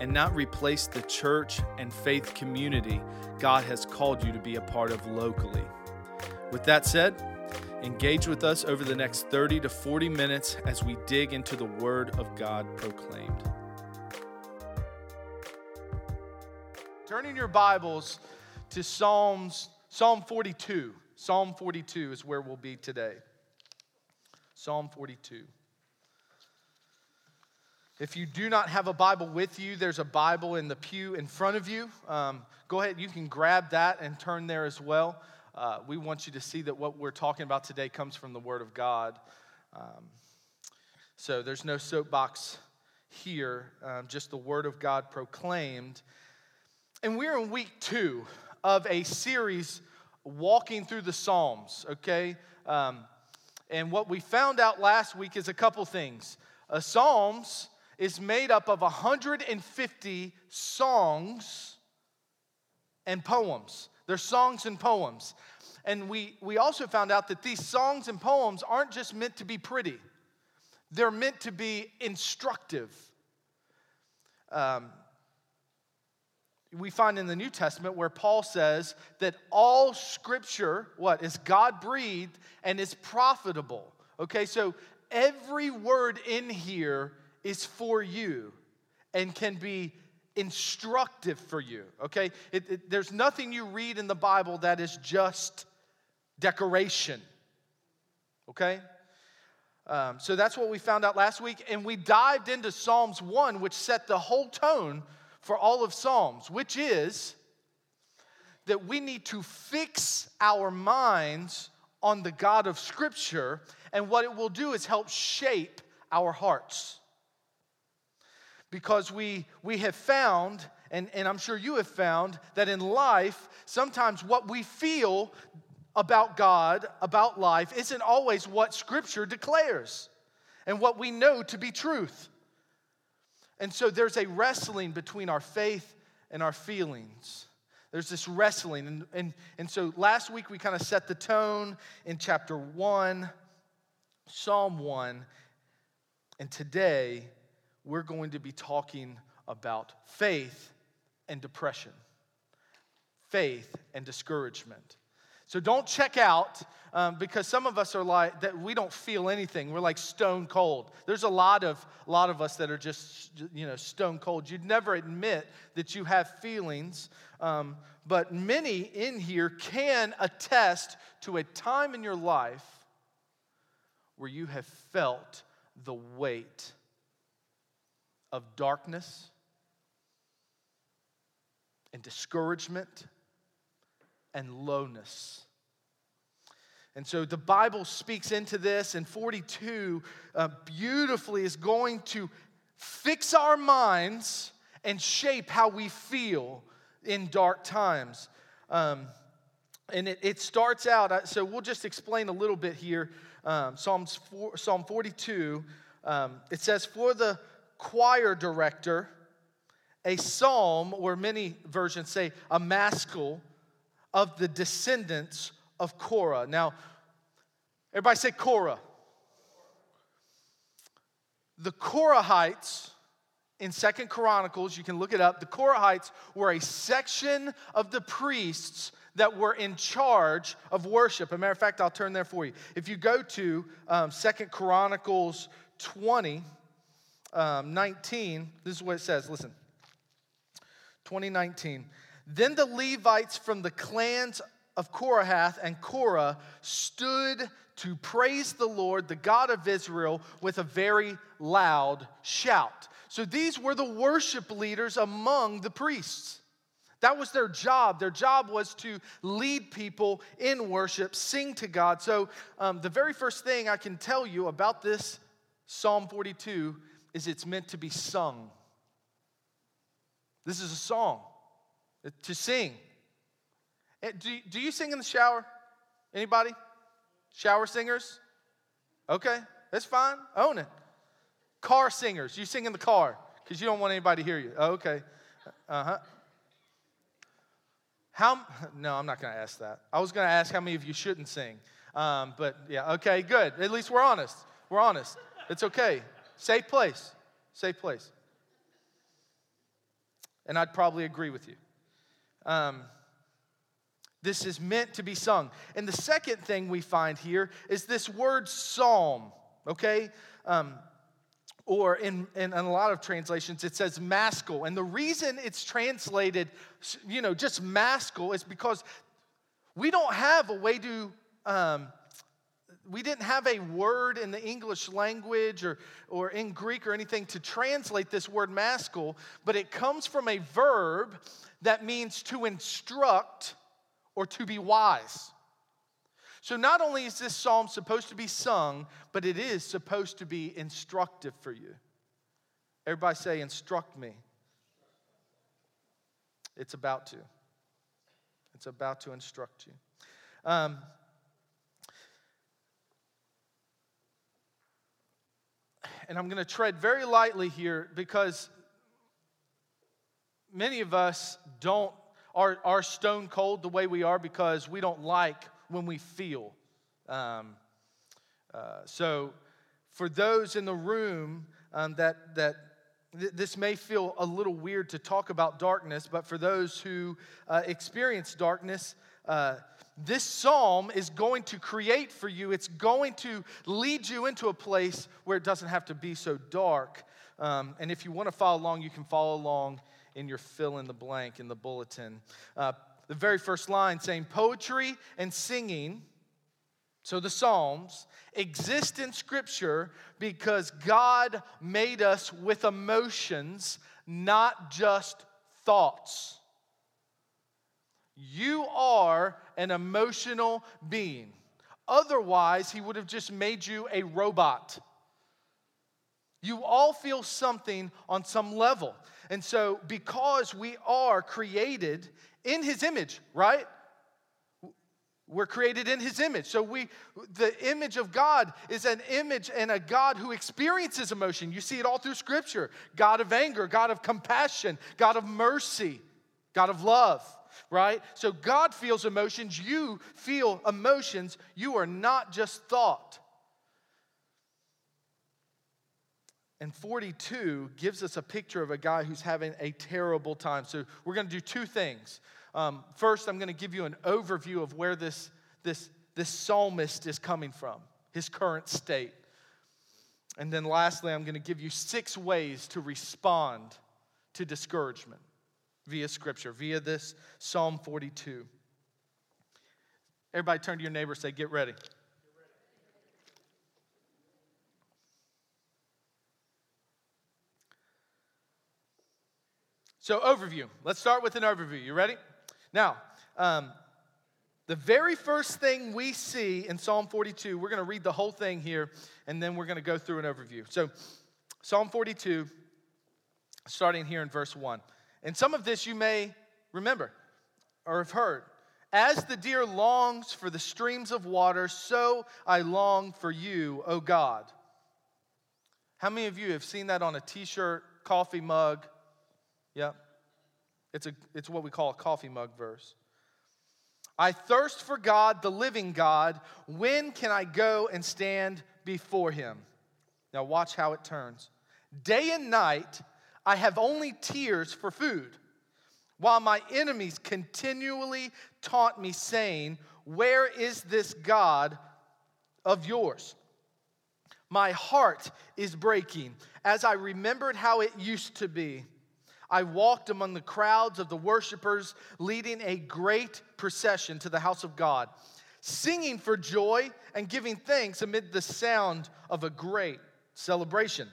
and not replace the church and faith community God has called you to be a part of locally. With that said, engage with us over the next 30 to 40 minutes as we dig into the Word of God proclaimed. Turning your Bibles to Psalms, Psalm 42. Psalm 42 is where we'll be today. Psalm 42. If you do not have a Bible with you, there's a Bible in the pew in front of you. Um, go ahead, you can grab that and turn there as well. Uh, we want you to see that what we're talking about today comes from the Word of God. Um, so there's no soapbox here, um, just the Word of God proclaimed. And we're in week two of a series walking through the Psalms, okay? Um, and what we found out last week is a couple things. Uh, Psalms is made up of 150 songs and poems. They're songs and poems. And we, we also found out that these songs and poems aren't just meant to be pretty, they're meant to be instructive. Um, we find in the New Testament where Paul says that all scripture, what, is God breathed and is profitable. Okay, so every word in here is for you and can be instructive for you, okay? It, it, there's nothing you read in the Bible that is just decoration, okay? Um, so that's what we found out last week. And we dived into Psalms 1, which set the whole tone for all of Psalms, which is that we need to fix our minds on the God of Scripture. And what it will do is help shape our hearts because we, we have found, and, and I'm sure you have found, that in life, sometimes what we feel about God, about life, isn't always what Scripture declares and what we know to be truth. And so there's a wrestling between our faith and our feelings. There's this wrestling. And, and, and so last week we kind of set the tone in chapter 1, Psalm 1. And today we're going to be talking about faith and depression, faith and discouragement. So don't check out um, because some of us are like that we don't feel anything. We're like stone cold. There's a lot of lot of us that are just you know stone cold. You'd never admit that you have feelings, um, but many in here can attest to a time in your life where you have felt the weight of darkness and discouragement and lowness. And so the Bible speaks into this, and 42 uh, beautifully is going to fix our minds and shape how we feel in dark times. Um, and it, it, starts out, so we'll just explain a little bit here. Um, Psalms 4, Psalm 42, um, it says, For the choir director a psalm, where many versions say a maskil, of the descendants of Korah. Now, everybody say Korah. The Korahites in Second Chronicles, you can look it up. The Korahites were a section of the priests that were in charge of worship. As a matter of fact, I'll turn there for you. If you go to um, Second Chronicles 20, um, 19, this is what it says. Listen. 2019. Then the Levites from the clans of Kohath and Korah stood to praise the Lord, the God of Israel, with a very loud shout. So these were the worship leaders among the priests. That was their job. Their job was to lead people in worship, sing to God. So, um, the very first thing I can tell you about this Psalm 42 is it's meant to be sung. This is a song to sing. Do, do you sing in the shower? Anybody? Shower singers? Okay, that's fine. Own it. Car singers, you sing in the car because you don't want anybody to hear you. Oh, okay. Uh huh. How? No, I'm not going to ask that. I was going to ask how many of you shouldn't sing. Um, but yeah, okay, good. At least we're honest. We're honest. It's okay. Safe place. Safe place. And I'd probably agree with you. Um, this is meant to be sung. And the second thing we find here is this word psalm, okay? Um, or in, in, in, a lot of translations, it says maskil. And the reason it's translated, you know, just maskil is because we don't have a way to, um, we didn't have a word in the English language or, or in Greek or anything to translate this word maskil, but it comes from a verb that means to instruct or to be wise. So, not only is this psalm supposed to be sung, but it is supposed to be instructive for you. Everybody say, instruct me. It's about to. It's about to instruct you. Um, and I'm going to tread very lightly here because many of us don't are, are stone cold the way we are because we don't like when we feel. Um, uh, so, for those in the room um, that, that th- this may feel a little weird to talk about darkness, but for those who uh, experience darkness, uh, this psalm is going to create for you, it's going to lead you into a place where it doesn't have to be so dark. Um, and if you want to follow along, you can follow along in your fill in the blank in the bulletin. Uh, the very first line saying, Poetry and singing, so the Psalms, exist in Scripture because God made us with emotions, not just thoughts. You are an emotional being. Otherwise, He would have just made you a robot. You all feel something on some level. And so, because we are created in his image, right? We're created in his image. So we the image of God is an image and a God who experiences emotion. You see it all through scripture. God of anger, God of compassion, God of mercy, God of love, right? So God feels emotions, you feel emotions. You are not just thought. And 42 gives us a picture of a guy who's having a terrible time. So we're going to do two things. Um, first, I'm going to give you an overview of where this, this, this psalmist is coming from, his current state. And then lastly, I'm going to give you six ways to respond to discouragement via scripture, via this Psalm 42. Everybody turn to your neighbor say, Get ready. So, overview. Let's start with an overview. You ready? Now, um, the very first thing we see in Psalm 42, we're going to read the whole thing here, and then we're going to go through an overview. So, Psalm 42, starting here in verse 1. And some of this you may remember or have heard. As the deer longs for the streams of water, so I long for you, O God. How many of you have seen that on a t shirt, coffee mug, Yep. It's, a, it's what we call a coffee mug verse. I thirst for God, the living God. When can I go and stand before him? Now, watch how it turns. Day and night, I have only tears for food, while my enemies continually taunt me, saying, Where is this God of yours? My heart is breaking as I remembered how it used to be. I walked among the crowds of the worshipers, leading a great procession to the house of God, singing for joy and giving thanks amid the sound of a great celebration.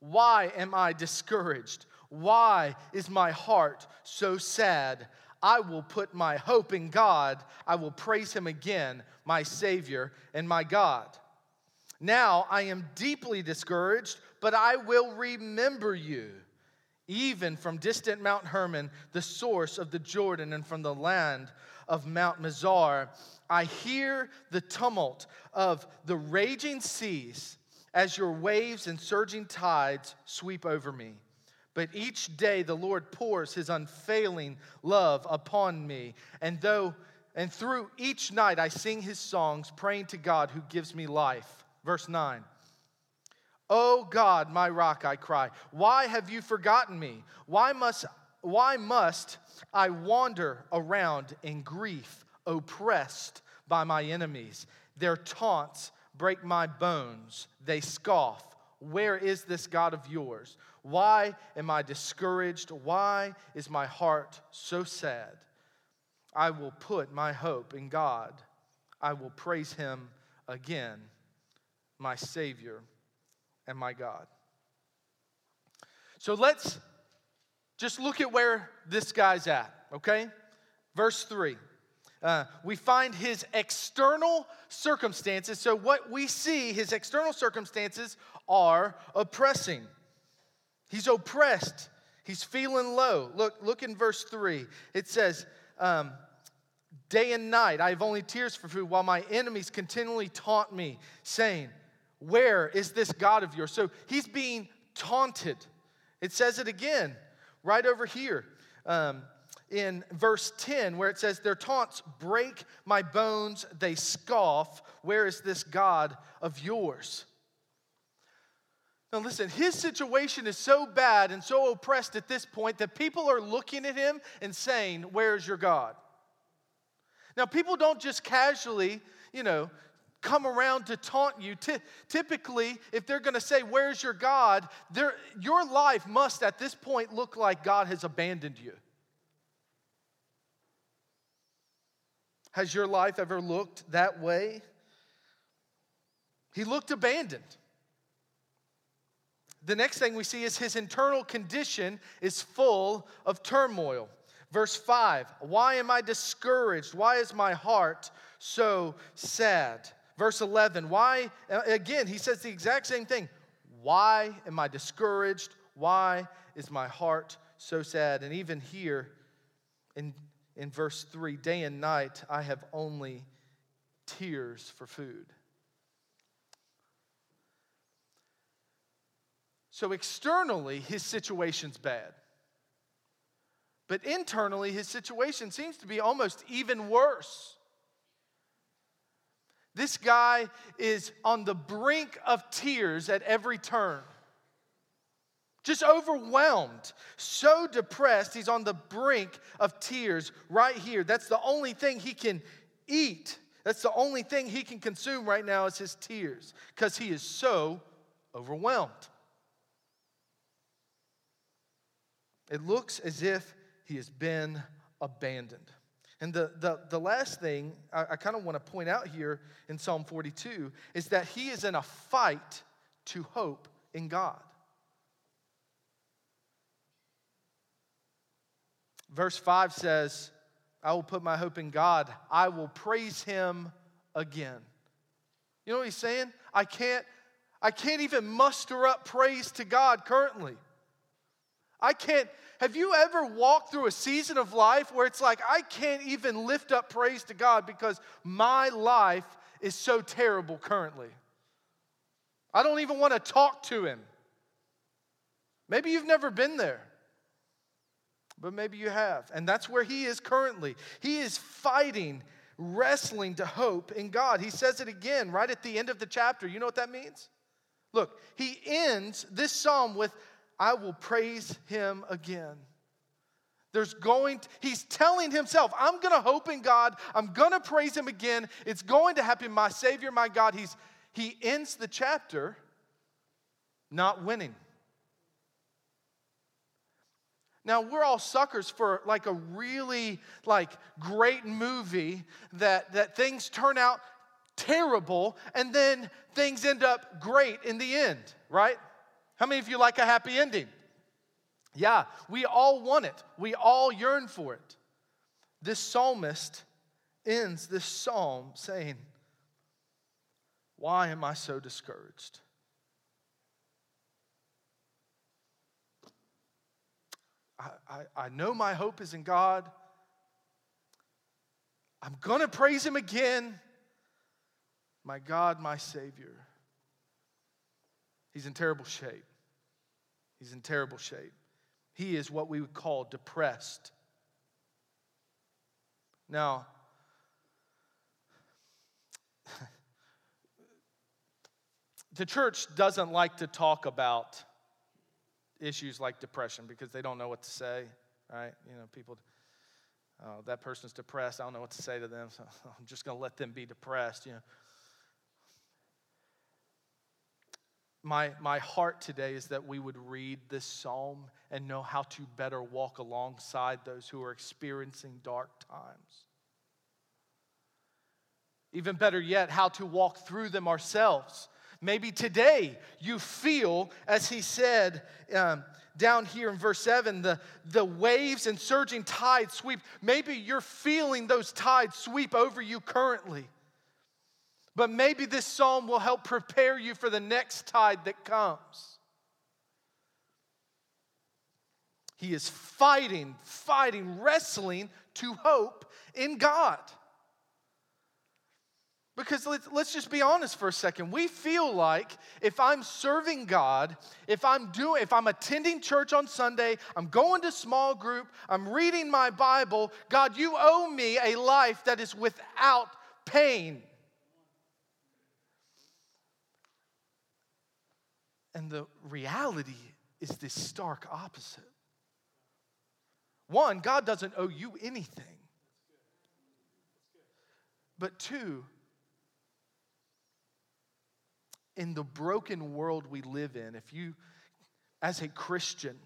Why am I discouraged? Why is my heart so sad? I will put my hope in God. I will praise him again, my Savior and my God. Now I am deeply discouraged, but I will remember you even from distant Mount Hermon, the source of the Jordan, and from the land of Mount Mizar. I hear the tumult of the raging seas as your waves and surging tides sweep over me. But each day the Lord pours his unfailing love upon me, and though and through each night I sing his songs, praying to God who gives me life. Verse 9. Oh God, my rock, I cry, why have you forgotten me? Why must, why must I wander around in grief, oppressed by my enemies? Their taunts break my bones. They scoff. Where is this God of yours? Why am I discouraged? Why is my heart so sad? I will put my hope in God. I will praise him again, my Savior and my God. So let's just look at where this guy's at, okay? Verse 3. Uh, we find his external circumstances. So, what we see, his external circumstances are oppressing. He's oppressed. He's feeling low. Look, look in verse 3. It says, um, Day and night I have only tears for food, while my enemies continually taunt me, saying, where is this God of yours? So he's being taunted. It says it again right over here um, in verse 10, where it says, Their taunts break my bones, they scoff. Where is this God of yours? Now, listen, his situation is so bad and so oppressed at this point that people are looking at him and saying, Where's your God? Now, people don't just casually, you know, come around to taunt you. Typically, if they're going to say, Where's your God? your life must at this point look like God has abandoned you. Has your life ever looked that way? He looked abandoned. The next thing we see is his internal condition is full of turmoil. Verse 5 Why am I discouraged? Why is my heart so sad? Verse 11, why, again, he says the exact same thing. Why am I discouraged? Why is my heart so sad? And even here in, in verse 3, day and night, I have only tears for food. So externally, his situation's bad. But internally, his situation seems to be almost even worse. This guy is on the brink of tears at every turn. Just overwhelmed, so depressed, he's on the brink of tears right here. That's the only thing he can eat. That's the only thing he can consume right now is his tears because he is so overwhelmed. It looks as if he has been abandoned. And the, the, the last thing I, I kind of want to point out here in Psalm 42 is that he is in a fight to hope in God. Verse 5 says, I will put my hope in God. I will praise him again. You know what he's saying? I can't, I can't even muster up praise to God currently. I can't. Have you ever walked through a season of life where it's like, I can't even lift up praise to God because my life is so terrible currently? I don't even want to talk to Him. Maybe you've never been there, but maybe you have. And that's where He is currently. He is fighting, wrestling to hope in God. He says it again right at the end of the chapter. You know what that means? Look, he ends this psalm with I will praise him again. There's going, to, he's telling himself, I'm going to hope in God. I'm going to praise him again. It's going to happen. My Savior, my God. He's, he ends the chapter not winning. Now we're all suckers for like a really like great movie that that things turn out terrible and then things end up great in the end, right? How many of you like a happy ending? Yeah, we all want it. We all yearn for it. This psalmist ends this psalm saying, Why am I so discouraged? I, I, know my hope is in God. I'm going to praise him again. My God, my Savior. He's in terrible shape. He's in terrible shape. He is what we would call depressed. Now, the church doesn't like to talk about issues like depression because they don't know what to say, right? You know, people, oh, that person's depressed. I don't know what to say to them, so I'm just going to let them be depressed, you know. My, my heart today is that we would read this psalm and know how to better walk alongside those who are experiencing dark times. Even better yet, how to walk through them ourselves. Maybe today you feel, as he said um, down here in verse 7, the, the waves and surging tides sweep. Maybe you're feeling those tides sweep over you currently. But maybe this psalm will help prepare you for the next tide that comes. He is fighting, fighting, wrestling to hope in God. Because let's, let's just be honest for a second. We feel like if I'm serving God, if I'm doing, if I'm attending church on Sunday, I'm going to small group, I'm reading my Bible, God, you owe me a life that is without pain. And the reality is this stark opposite. One, God doesn't owe you anything. But two, in the broken world we live in, if you, as a Christian,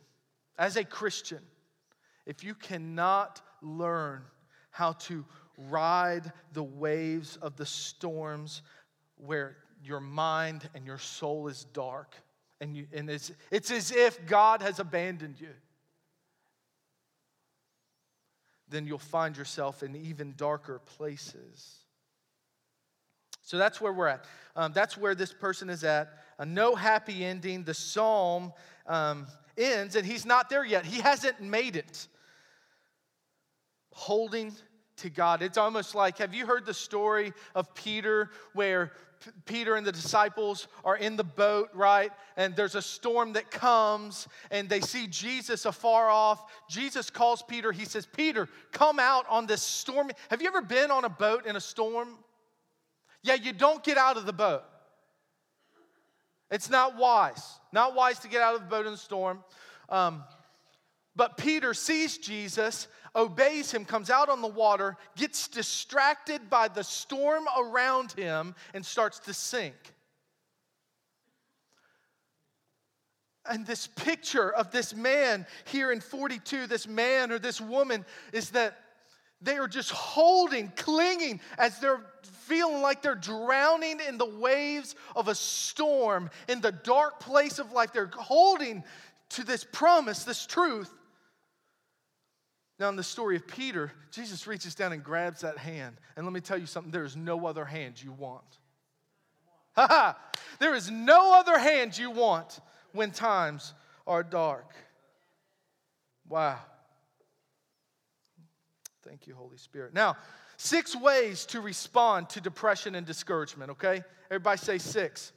as a Christian, if you cannot learn how to ride the waves of the storms where your mind and your soul is dark, and, you, and it's, it's as if God has abandoned you, then you'll find yourself in even darker places. So that's where we're at. Um, that's where this person is at. A no happy ending. The psalm um, ends, and he's not there yet. He hasn't made it. Holding to God. It's almost like have you heard the story of Peter where Peter and the disciples are in the boat, right? And there's a storm that comes, and they see Jesus afar off. Jesus calls Peter. He says, Peter, come out on this storm. Have you ever been on a boat in a storm? Yeah, you don't get out of the boat. It's not wise. Not wise to get out of the boat in the storm. Um, but Peter sees Jesus obeys him, comes out on the water, gets distracted by the storm around him, and starts to sink. And this picture of this man here in 42, this man or this woman, is that they are just holding, clinging as they're feeling like they're drowning in the waves of a storm in the dark place of life. They're holding to this promise, this truth now, in the story of Peter, Jesus reaches down and grabs that hand. And let me tell you something there is no other hand you want. Ha ha! There is no other hand you want when times are dark. Wow. Thank you, Holy Spirit. Now, six ways to respond to depression and discouragement, okay? Everybody say six.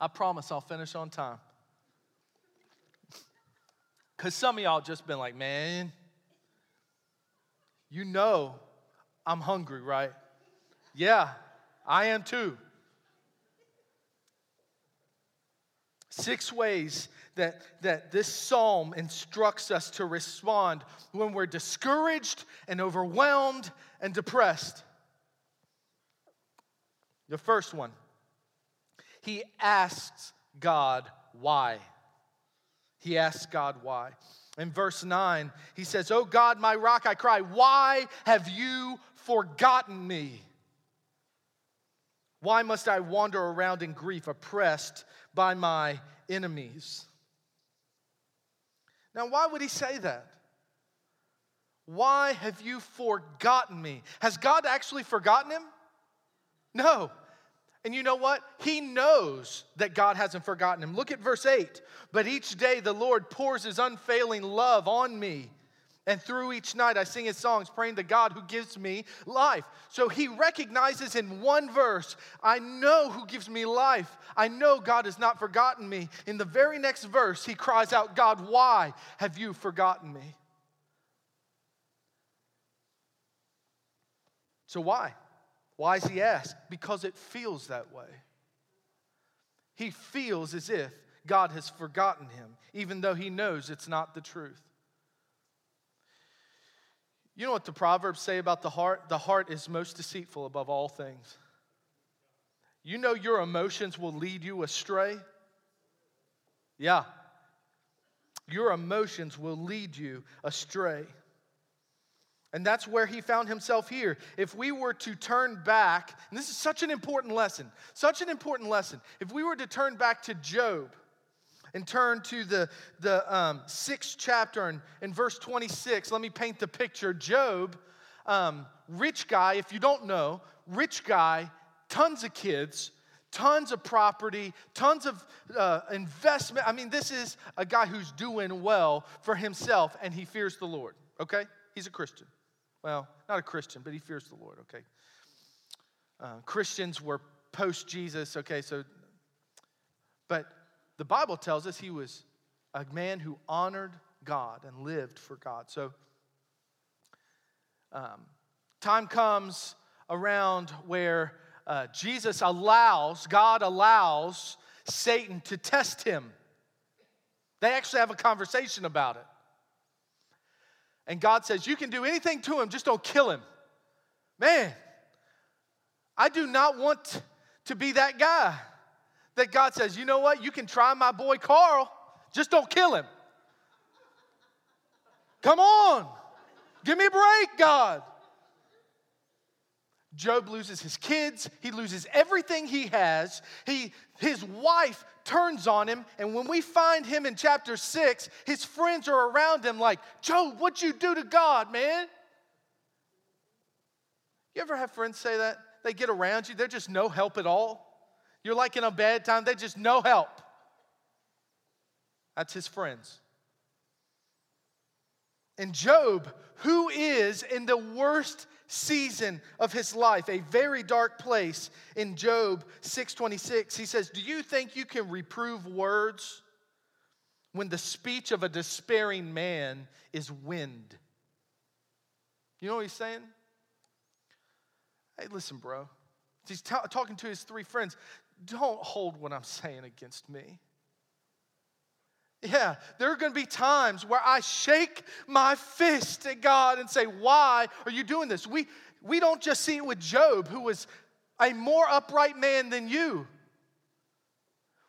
I promise I'll finish on time. Because some of y'all just been like, man, you know I'm hungry, right? Yeah, I am too. Six ways that, that this psalm instructs us to respond when we're discouraged and overwhelmed and depressed. The first one, he asks God why. He asks God why. In verse 9, he says, Oh God, my rock, I cry, why have you forgotten me? Why must I wander around in grief, oppressed by my enemies? Now, why would he say that? Why have you forgotten me? Has God actually forgotten him? No. And you know what? He knows that God hasn't forgotten him. Look at verse 8. But each day the Lord pours his unfailing love on me. And through each night I sing his songs, praying to God who gives me life. So he recognizes in one verse, I know who gives me life. I know God has not forgotten me. In the very next verse, he cries out, God, why have you forgotten me? So why? Why is he asked? Because it feels that way. He feels as if God has forgotten him, even though he knows it's not the truth. You know what the Proverbs say about the heart? The heart is most deceitful above all things. You know your emotions will lead you astray? Yeah. Your emotions will lead you astray. And that's where he found himself here. If we were to turn back, and this is such an important lesson, such an important lesson. If we were to turn back to Job, and turn to the, the um, sixth chapter and in verse 26, let me paint the picture. Job, um, rich guy, if you don't know, rich guy, tons of kids, tons of property, tons of uh, investment. I mean, this is a guy who's doing well for himself and he fears the Lord, okay? He's a Christian. Well, not a Christian, but he fears the Lord, okay? Uh, Christians were post Jesus, okay, so, but the Bible tells us he was a man who honored God and lived for God. So, um, time comes around where uh, Jesus allows, God allows Satan to test him. They actually have a conversation about it. And God says, You can do anything to him, just don't kill him. Man, I do not want to be that guy that God says, you know what? You can try my boy Carl, just don't kill him. Come on, give me a break, God. Job loses his kids, he loses everything he has. He, his wife turns on him, and when we find him in chapter 6, his friends are around him like, Job, what you do to God, man? You ever have friends say that? They get around you, they're just no help at all. You're like in a bad time, they just no help. That's his friends. And Job, who is in the worst season of his life, a very dark place in Job 6:26, he says, "Do you think you can reprove words when the speech of a despairing man is wind?" You know what he's saying? Hey, listen, bro. He's t- talking to his three friends don't hold what I'm saying against me. Yeah, there are going to be times where I shake my fist at God and say, Why are you doing this? We, we don't just see it with Job, who was a more upright man than you.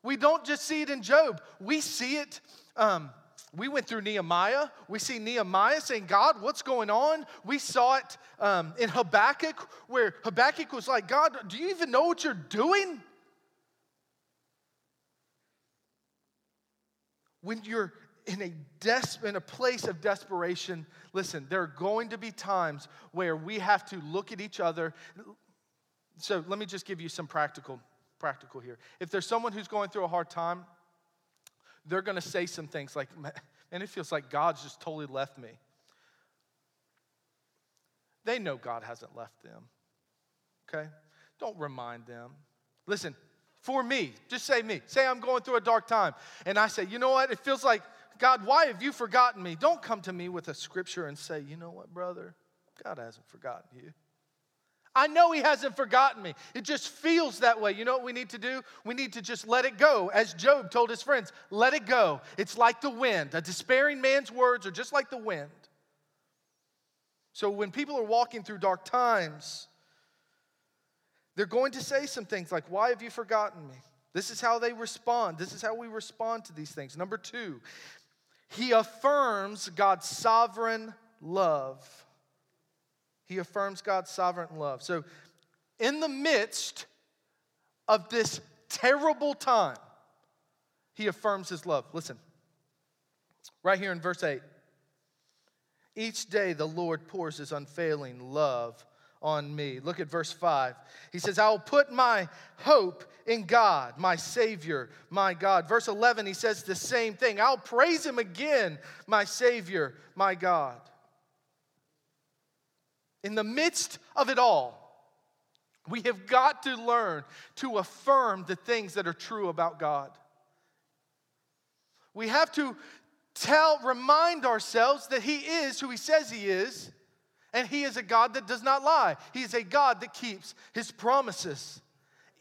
We don't just see it in Job, we see it. Um, we went through Nehemiah. We see Nehemiah saying, God, what's going on? We saw it um, in Habakkuk, where Habakkuk was like, God, do you even know what you're doing? When you're in a, des- in a place of desperation, listen, there are going to be times where we have to look at each other. So let me just give you some practical, practical here. If there's someone who's going through a hard time, they're going to say some things like, man, it feels like God's just totally left me. They know God hasn't left them, okay? Don't remind them. Listen, for me. Just say me. Say I'm going through a dark time. And I say, you know what? It feels like, God, why have you forgotten me? Don't come to me with a scripture and say, you know what, brother? God hasn't forgotten you. I know He hasn't forgotten me. It just feels that way. You know what we need to do? We need to just let it go. As Job told his friends, let it go. It's like the wind. A despairing man's words are just like the wind. So when people are walking through dark times, they're going to say some things like, Why have you forgotten me? This is how they respond. This is how we respond to these things. Number two, he affirms God's sovereign love. He affirms God's sovereign love. So, in the midst of this terrible time, he affirms his love. Listen, right here in verse 8 each day the Lord pours his unfailing love on me. Look at verse 5. He says, I will put my hope in God, my Savior, my God. Verse 11, he says the same thing. I'll praise him again, my Savior, my God. In the midst of it all, we have got to learn to affirm the things that are true about God. We have to tell, remind ourselves that He is who He says He is, and He is a God that does not lie. He is a God that keeps His promises,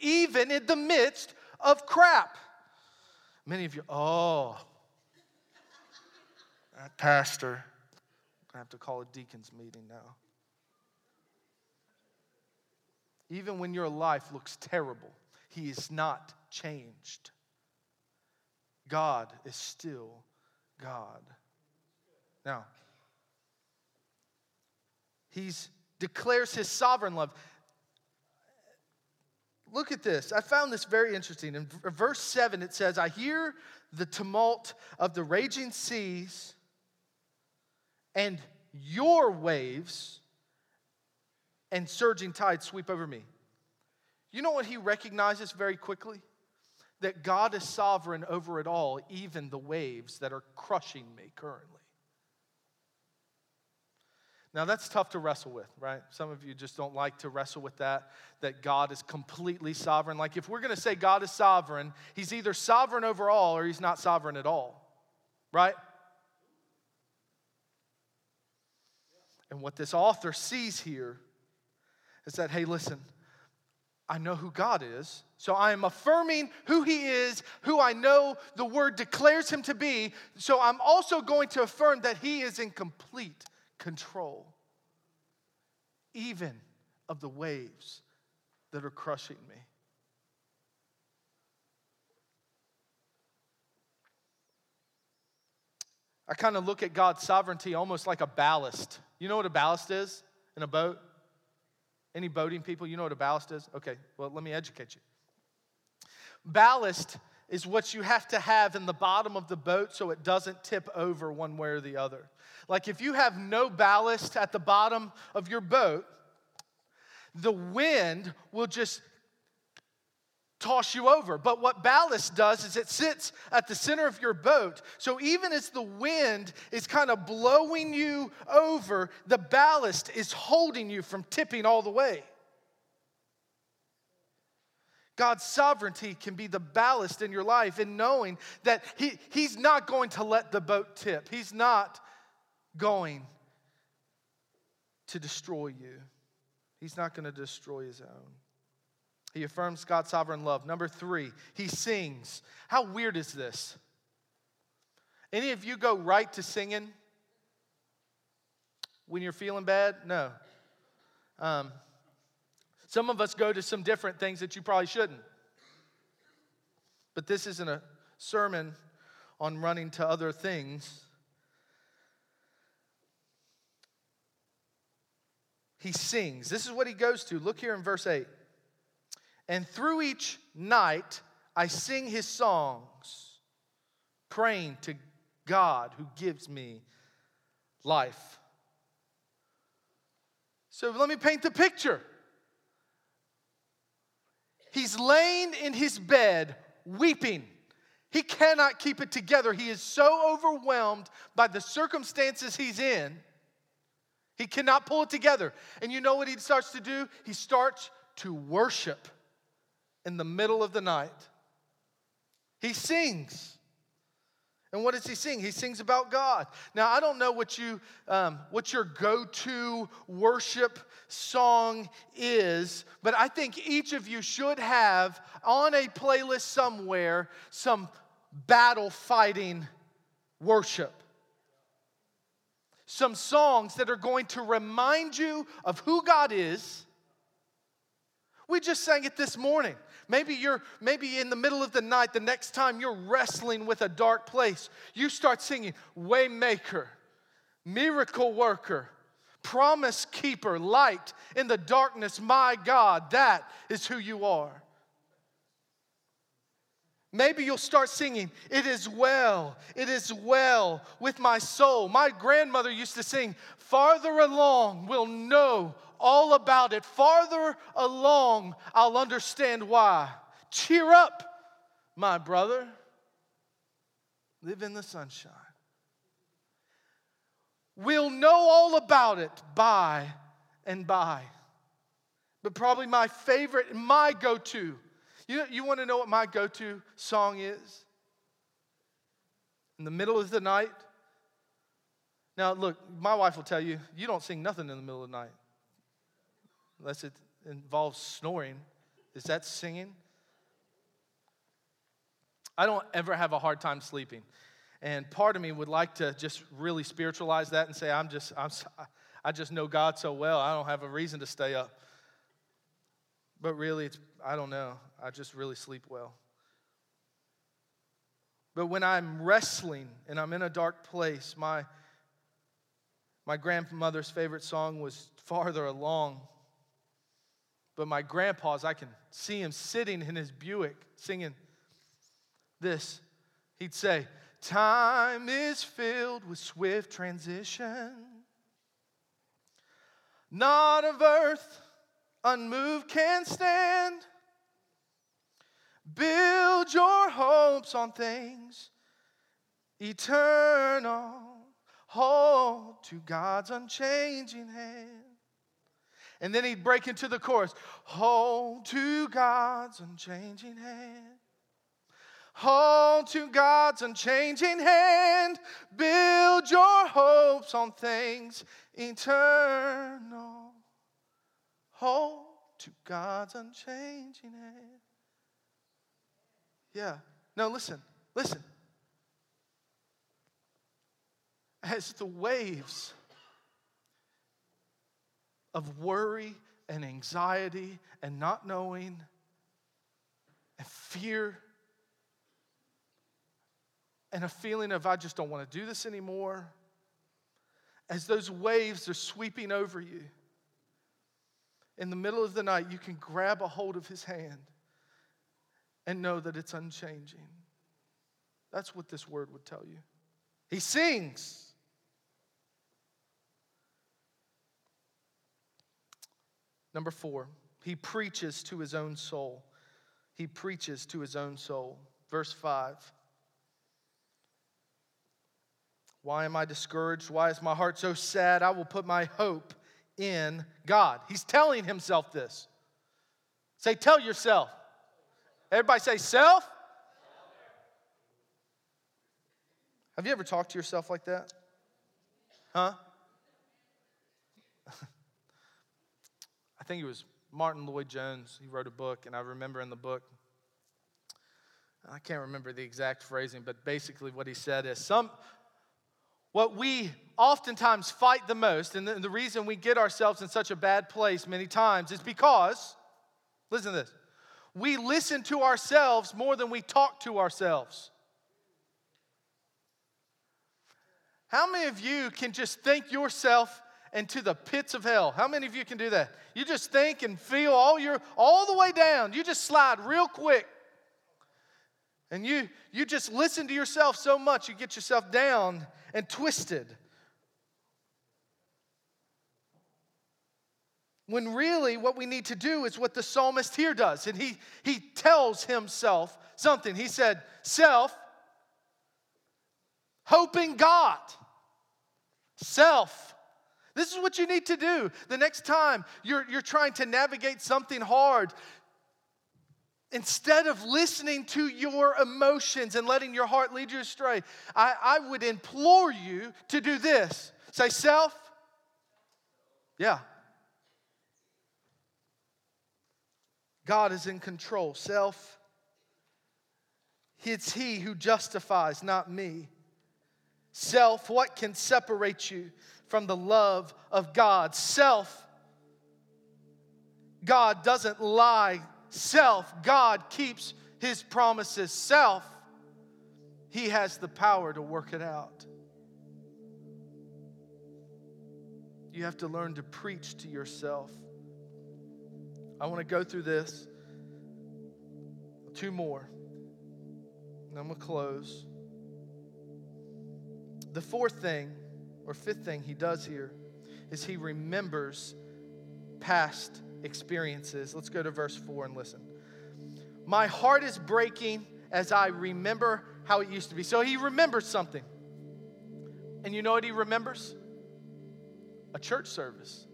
even in the midst of crap. Many of you, oh, that pastor, I have to call a deacon's meeting now. Even when your life looks terrible, He is not changed. God is still God. Now, He declares His sovereign love. Look at this. I found this very interesting. In verse 7, it says, I hear the tumult of the raging seas, and your waves and surging tides sweep over me. You know what he recognizes very quickly? That God is sovereign over it all, even the waves that are crushing me currently. Now, that's tough to wrestle with, right? Some of you just don't like to wrestle with that, that God is completely sovereign. Like, if we're going to say God is sovereign, he's either sovereign over all or he's not sovereign at all, right? And what this author sees here is that, hey, listen, I know who God is. So I am affirming who He is, who I know the Word declares Him to be. So I'm also going to affirm that He is in complete control, even of the waves that are crushing me. I kind of look at God's sovereignty almost like a ballast. You know what a ballast is in a boat? Any boating people, you know what a ballast is? Okay, well, let me educate you. Ballast is what you have to have in the bottom of the boat so it doesn't tip over one way or the other. Like if you have no ballast at the bottom of your boat, the wind will just toss you over. But what ballast does is it sits at the center of your boat. So even as the wind is kind of blowing you over, the ballast is holding you from tipping all the way. God's sovereignty can be the ballast in your life in knowing that he, He's not going to let the boat tip. He's not going to destroy you. He's not going to destroy His own. He affirms God's sovereign love. Number three, he sings. How weird is this? Any of you go right to singing when you're feeling bad? No. Um, some of us go to some different things that you probably shouldn't. But this isn't a sermon on running to other things. He sings. This is what he goes to. Look here in verse 8. And through each night, I sing his songs, praying to God who gives me life. So let me paint the picture. He's laying in his bed, weeping. He cannot keep it together. He is so overwhelmed by the circumstances he's in. He cannot pull it together. And you know what he starts to do? He starts to worship in the middle of the night. He sings. And what does he sing? He sings about God. Now, I don't know what you um, what your go-to worship song is, but I think each of you should have on a playlist somewhere some battle fighting worship. Some songs that are going to remind you of who God is. We just sang it this morning. Maybe you're maybe in the middle of the night, the next time you're wrestling with a dark place, you start singing Waymaker, Miracle Worker, Promise Keeper, Light in the darkness, my God, that is who you are. Maybe you'll start singing, It is well, it is well with my soul. My grandmother used to sing, Farther along we'll know all about it. Farther along, I'll understand why. Cheer up, my brother. Live in the sunshine. We'll know all about it by and by. But probably my favorite, my go to. You, you want to know what my go to song is? In the middle of the night. Now, look, my wife will tell you, you don't sing nothing in the middle of the night unless it involves snoring. Is that singing? I don't ever have a hard time sleeping. And part of me would like to just really spiritualize that and say, I'm just, I'm, I just know God so well, I don't have a reason to stay up. But really, it's, I don't know. I just really sleep well. But when I'm wrestling and I'm in a dark place, my, my grandmother's favorite song was Farther Along. But my grandpa's, I can see him sitting in his Buick singing this. He'd say, Time is filled with swift transition, not of earth unmoved can stand. Build your hopes on things eternal. Hold to God's unchanging hand. And then he'd break into the chorus Hold to God's unchanging hand. Hold to God's unchanging hand. Build your hopes on things eternal. Hold to God's unchanging hand. Yeah. No, listen, listen. As the waves of worry and anxiety and not knowing and fear and a feeling of, I just don't want to do this anymore, as those waves are sweeping over you, in the middle of the night, you can grab a hold of his hand and know that it's unchanging. That's what this word would tell you. He sings. Number four, he preaches to his own soul. He preaches to his own soul. Verse 5. Why am I discouraged? Why is my heart so sad? I will put my hope in God. He's telling himself this. Say, tell yourself. Everybody say, self. Have you ever talked to yourself like that? Huh? I think it was Martyn Lloyd-Jones. He wrote a book, and I remember in the book, I can't remember the exact phrasing, but basically what he said is some what we oftentimes fight the most, and the, the reason we get ourselves in such a bad place many times is because, listen to this, we listen to ourselves more than we talk to ourselves. How many of you can just think yourself into the pits of hell? How many of you can do that? You just think and feel all your all the way down. You just slide real quick. And you you just listen to yourself so much you get yourself down and twisted. When really what we need to do is what the psalmist here does. And he, he tells himself something. He said, Self, hoping God. Self. This is what you need to do. The next time you're, you're trying to navigate something hard, Instead of listening to your emotions and letting your heart lead you astray, I, I would implore you to do this. Say, self. Yeah. God is in control. Self. It's He who justifies, not me. Self, what can separate you from the love of God? Self, God doesn't lie Self, God keeps his promises. Self, he has the power to work it out. You have to learn to preach to yourself. I want to go through this. Two more. And I'm going to close. The fourth thing, or fifth thing he does here, is he remembers past experiences. Let's go to verse 4 and listen. My heart is breaking as I remember how it used to be. So he remembers something. And you know what he remembers? A church service.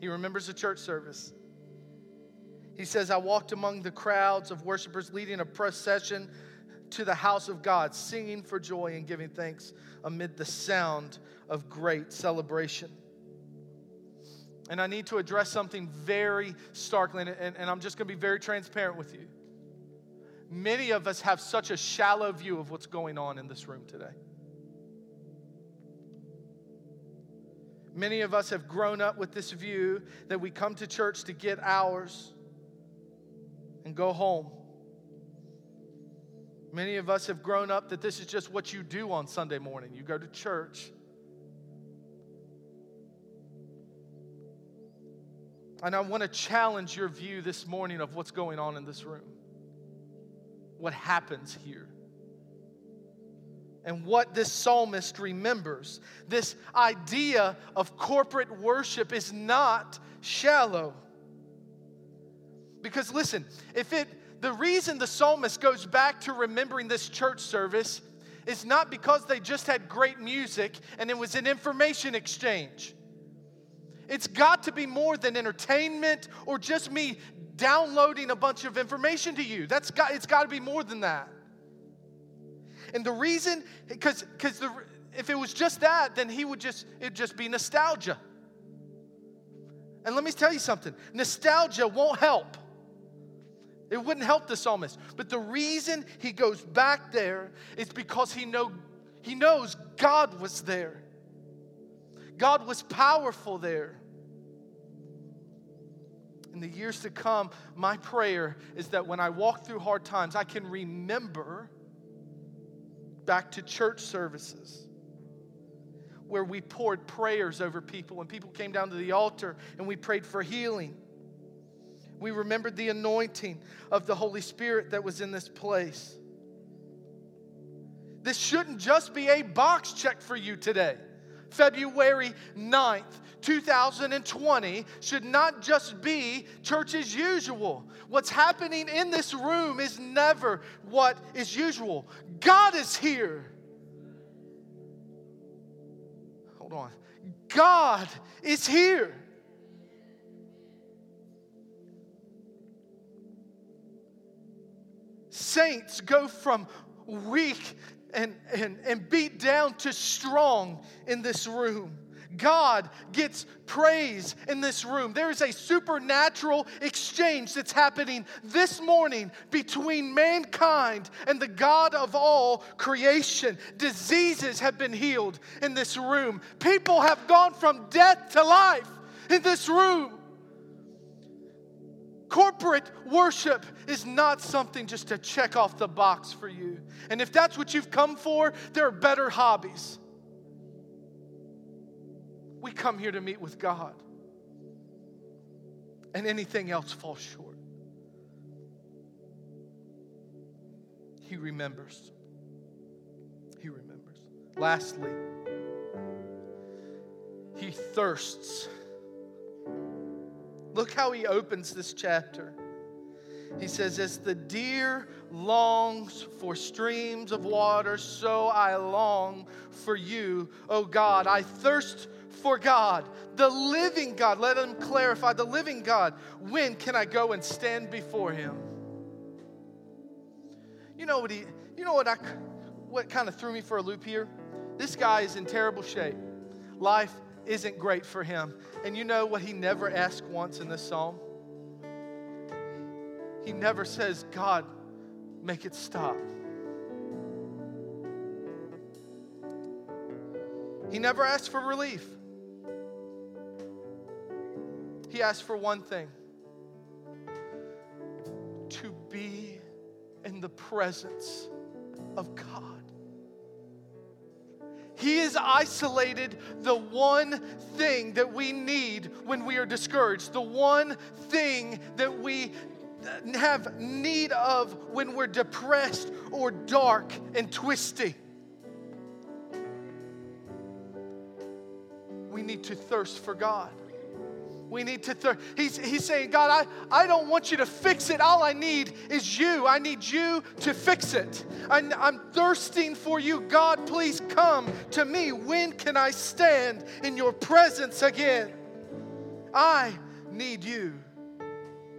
He remembers a church service. He says, I walked among the crowds of worshipers leading a procession to the house of God, singing for joy and giving thanks amid the sound of great celebration. And I need to address something very starkly, and, and, and I'm just going to be very transparent with you. Many of us have such a shallow view of what's going on in this room today. Many of us have grown up with this view that we come to church to get ours and go home. Many of us have grown up that this is just what you do on Sunday morning. You go to church. And I want to challenge your view this morning of what's going on in this room, what happens here. And what this psalmist remembers. This idea of corporate worship is not shallow. Because listen, if it the reason the psalmist goes back to remembering this church service is not because they just had great music and it was an information exchange. It's got to be more than entertainment or just me downloading a bunch of information to you. That's got, it's got to be more than that. And the reason, because if it was just that, then he would just it'd just be nostalgia. And let me tell you something: nostalgia won't help. It wouldn't help the psalmist. But the reason he goes back there is because he, know, he knows God was there. God was powerful there. In the years to come, my prayer is that when I walk through hard times, I can remember back to church services where we poured prayers over people and people came down to the altar and we prayed for healing we remembered the anointing of the Holy Spirit that was in this place. This shouldn't just be a box check for you today. February 9th, 2020 should not just be church as usual. What's happening in this room is never what is usual. God is here. Hold on. God is here. Saints go from weak and, and, and beat down to strong in this room. God gets praise in this room. There is a supernatural exchange that's happening this morning between mankind and the God of all creation. Diseases have been healed in this room, people have gone from death to life in this room. Corporate worship is not something just to check off the box for you. And if that's what you've come for, there are better hobbies. We come here to meet with God, and anything else falls short. He remembers. He remembers. Lastly, he thirsts Look how he opens this chapter. He says, As the deer longs for streams of water, so I long for you, O God. I thirst for God, the living God. Let him clarify the living God. When can I go and stand before him? You know what he, you know what I, what kind of threw me for a loop here? This guy is in terrible shape. Life isn't great for him. And you know what he never asks once in this psalm? He never says, God, make it stop. He never asks for relief. He asks for one thing to be in the presence of God. He has isolated the one thing that we need when we are discouraged, the one thing that we have need of when we're depressed or dark and twisty. We need to thirst for God. We need to, he's, he's saying, God, I, I don't want you to fix it. All I need is you. I need you to fix it. I'm, I'm thirsting for you. God, please come to me. When can I stand in your presence again? I need you.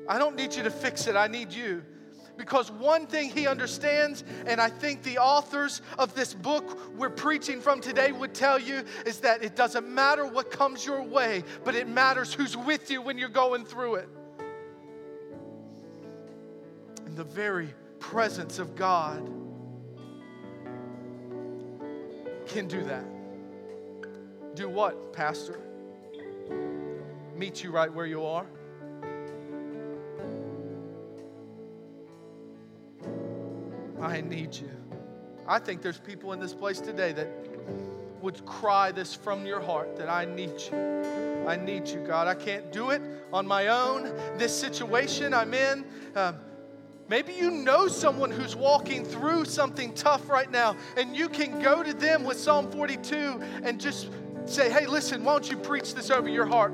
I don't need you to fix it. I need you. Because one thing he understands, and I think the authors of this book we're preaching from today would tell you, is that it doesn't matter what comes your way, but it matters who's with you when you're going through it. In the very presence of God can do that. Do what, Pastor? Meet you right where you are. I need you. I think there's people in this place today that would cry this from your heart that I need you. I need you, God. I can't do it on my own. This situation I'm in, um, maybe you know someone who's walking through something tough right now, and you can go to them with Psalm 42 and just say, hey, listen, why don't you preach this over your heart,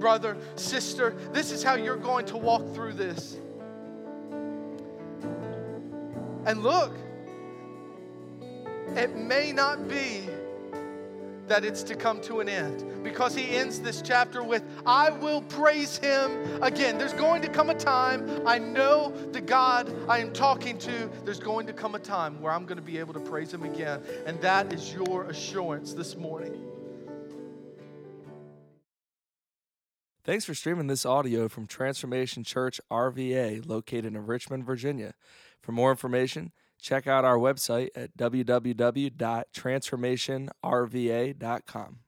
brother, sister? This is how you're going to walk through this. And look, it may not be that it's to come to an end because he ends this chapter with, I will praise him again. There's going to come a time, I know the God I am talking to, there's going to come a time where I'm going to be able to praise him again. And that is your assurance this morning. Thanks for streaming this audio from Transformation Church RVA, located in Richmond, Virginia. For more information, check out our website at www.transformationrva.com.